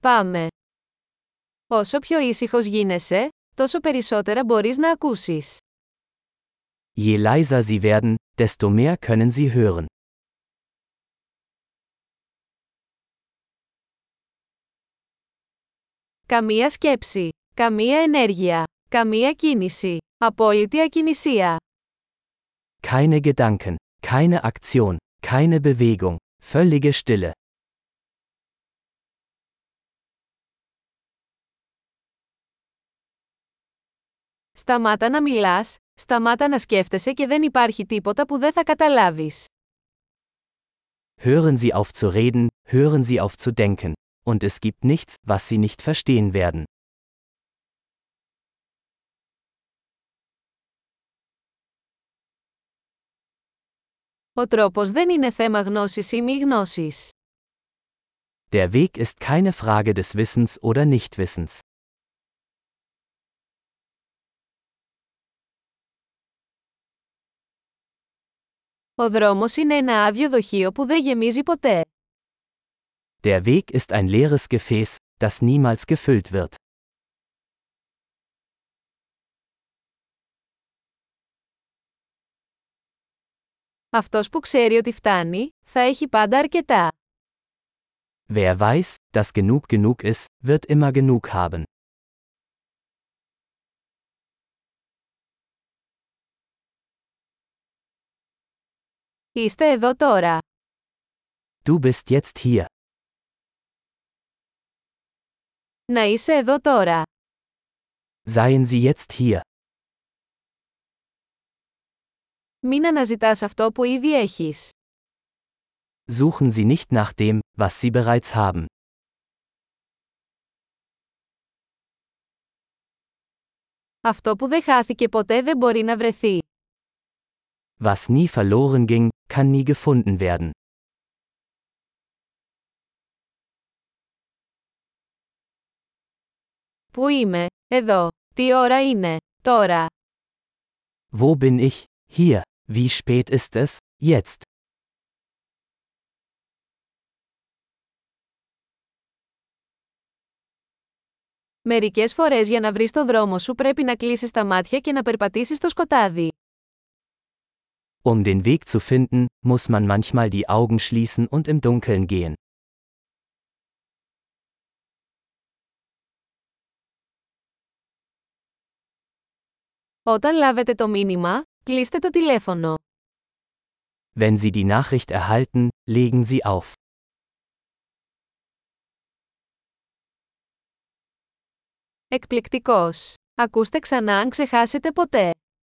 Πάμε. Όσο πιο ήσυχος γίνεσαι, τόσο περισσότερα μπορείς να ακούσεις. Je leiser sie werden, desto mehr können sie hören. Καμία σκέψη. Καμία ενέργεια. Καμία κίνηση. Απόλυτη ακινησία. Keine Gedanken, keine Aktion, keine Bewegung, völlige Stille. Σταμάτα να μιλάς, σταμάτα να σκέφτεσαι και δεν υπάρχει τίποτα που δεν θα καταλάβεις. Hören Sie auf zu reden, hören Sie auf zu denken. Und es gibt nichts, was Sie nicht verstehen werden. Ο τρόπος δεν είναι θέμα γνώσης ή μη γνώσης. Der Weg ist keine Frage des Wissens oder Nichtwissens. Ο δρόμος είναι ένα άδειο δοχείο που δεν γεμίζει ποτέ. Der Weg ist ein leeres Gefäß, das niemals gefüllt wird. Αυτός που ξέρει ότι φτάνει, θα έχει πάντα αρκετά. Wer weiß, dass genug genug ist, wird immer genug haben. Είστε εδώ τώρα. Du bist jetzt hier. Να είσαι εδώ τώρα. Seien Sie jetzt hier. Μην αναζητάς αυτό που ήδη έχεις. Suchen Sie nicht nach dem, was Sie bereits haben. Αυτό που δεν χάθηκε ποτέ δεν μπορεί να βρεθεί. Was nie verloren ging, kann nie gefunden werden. Πού είμαι, εδώ, τι ώρα είναι, τώρα. Wo bin ich? Hier. Wie spät ist es? Jetzt. Μερικές φορές για να βρεις το δρόμο σου πρέπει να κλείσεις τα μάτια και να περπατήσεις στο σκοτάδι. Um den Weg zu finden, muss man manchmal die Augen schließen und im Dunkeln gehen. Όταν λάβετε το μήνυμα, κλείστε το τηλέφωνο. Wenn Sie die Nachricht erhalten, legen Sie auf. Εκπληκτικός! Ακούστε ξανά αν ξεχάσετε ποτέ.